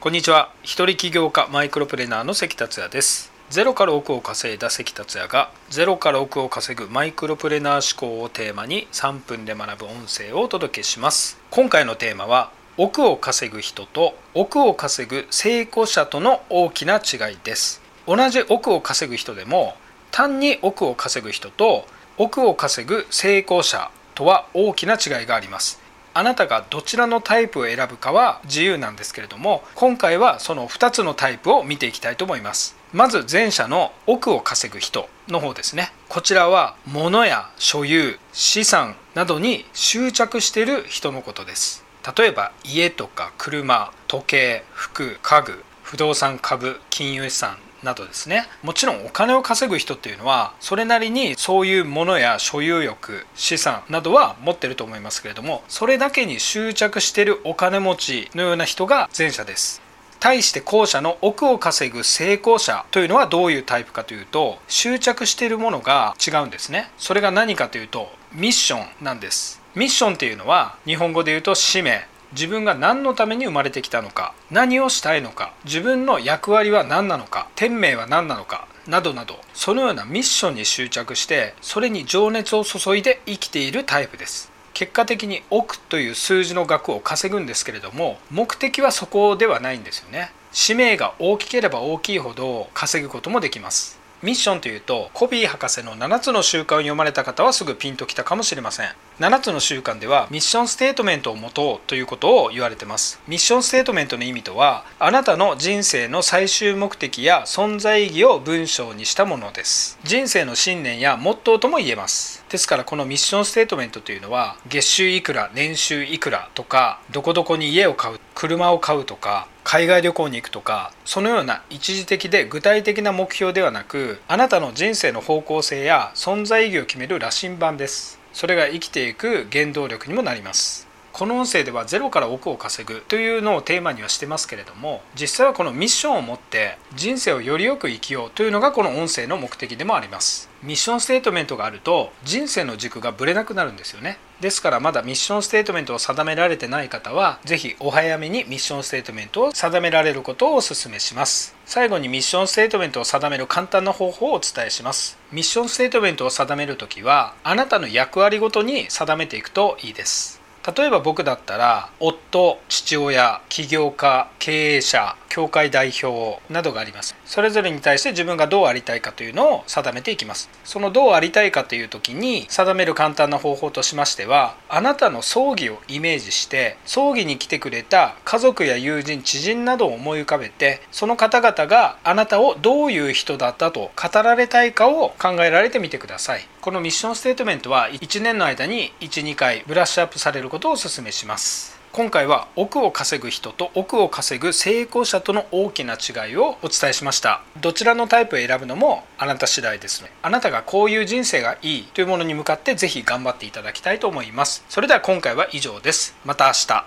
こんにちは。一人起業家マイクロプレーナーの関達也です。ゼロから億を稼いだ関達也がゼロから億を稼ぐマイクロプレーナー思考をテーマに3分で学ぶ音声をお届けします。今回のテーマは億を稼ぐ人と億を稼ぐ成功者との大きな違いです。同じ億を稼ぐ人でも単に億を稼ぐ人と億を稼ぐ成功者とは大きな違いがあります。あなたがどちらのタイプを選ぶかは自由なんですけれども今回はその2つのタイプを見ていきたいと思います。まず前者の億を稼ぐ人の方ですね。こちらは物や所有資産などに執着している人のことです。例えば家とか車時計服家具不動産株金融資産などですね。もちろんお金を稼ぐ人っていうのはそれなりにそういうものや所有欲資産などは持ってると思いますけれどもそれだけに執着してるお金持ちのような人が前者です。対して後者の億を稼ぐ成功者というのはどういうタイプかというと執着しているものが違うんですね。それが何かというとミッションなんです。ミッションっていうのは日本語で言うと使命。自分が何のために生まれてきたのか何をしたいのか自分の役割は何なのか天命は何なのかなどなどそのようなミッションに執着してそれに情熱を注いで生きているタイプです。結果的に億という数字の額を稼ぐんですけれども目的はそこではないんですよね。使命が大きければ大きいほど稼ぐこともできます。ミッションというとコビー博士の7つの習慣を読まれた方はすぐピンときたかもしれません。7つの習慣ではミッションステートメントを持とうということを言われてます。ミッションステートメントの意味とはあなたの人生の最終目的や存在意義を文章にしたものです。人生の信念やモットーとも言えます。ですからこのミッションステートメントというのは月収いくら年収いくらとかどこどこに家を買う車を買うとか海外旅行に行くとかそのような一時的で具体的な目標ではなくあなたの人生の方向性や存在意義を決める羅針盤です。それが生きていく原動力にもなります。この音声ではゼロから億を稼ぐというのをテーマにはしてますけれども実際はこのミッションを持って人生をよりよく生きようというのがこの音声の目的でもあります。ミッションステートメントがあると人生の軸がぶれなくなるんですよね。ですからまだミッションステートメントを定められてない方は是非お早めにミッションステートメントを定められることをお勧めします。最後にミッションステートメントを定める簡単な方法をお伝えします。ミッションステートメントを定めるときはあなたの役割ごとに定めていくといいです。例えば僕だったら夫父親起業家経営者協会代表などがあります。それぞれに対して自分がどうありたいかというのを定めていきます。そのどうありたいかという時に定める簡単な方法としましてはあなたの葬儀をイメージして葬儀に来てくれた家族や友人知人などを思い浮かべてその方々があなたをどういう人だったと語られたいかを考えられてみてください。このミッションステートメントは1年の間に12回ブラッシュアップされることをお勧めします。今回は億を稼ぐ人と億を稼ぐ成功者との大きな違いをお伝えしました。どちらのタイプを選ぶのもあなた次第ですね。あなたがこういう人生がいいというものに向かって是非頑張っていただきたいと思います。それでは今回は以上です。また明日。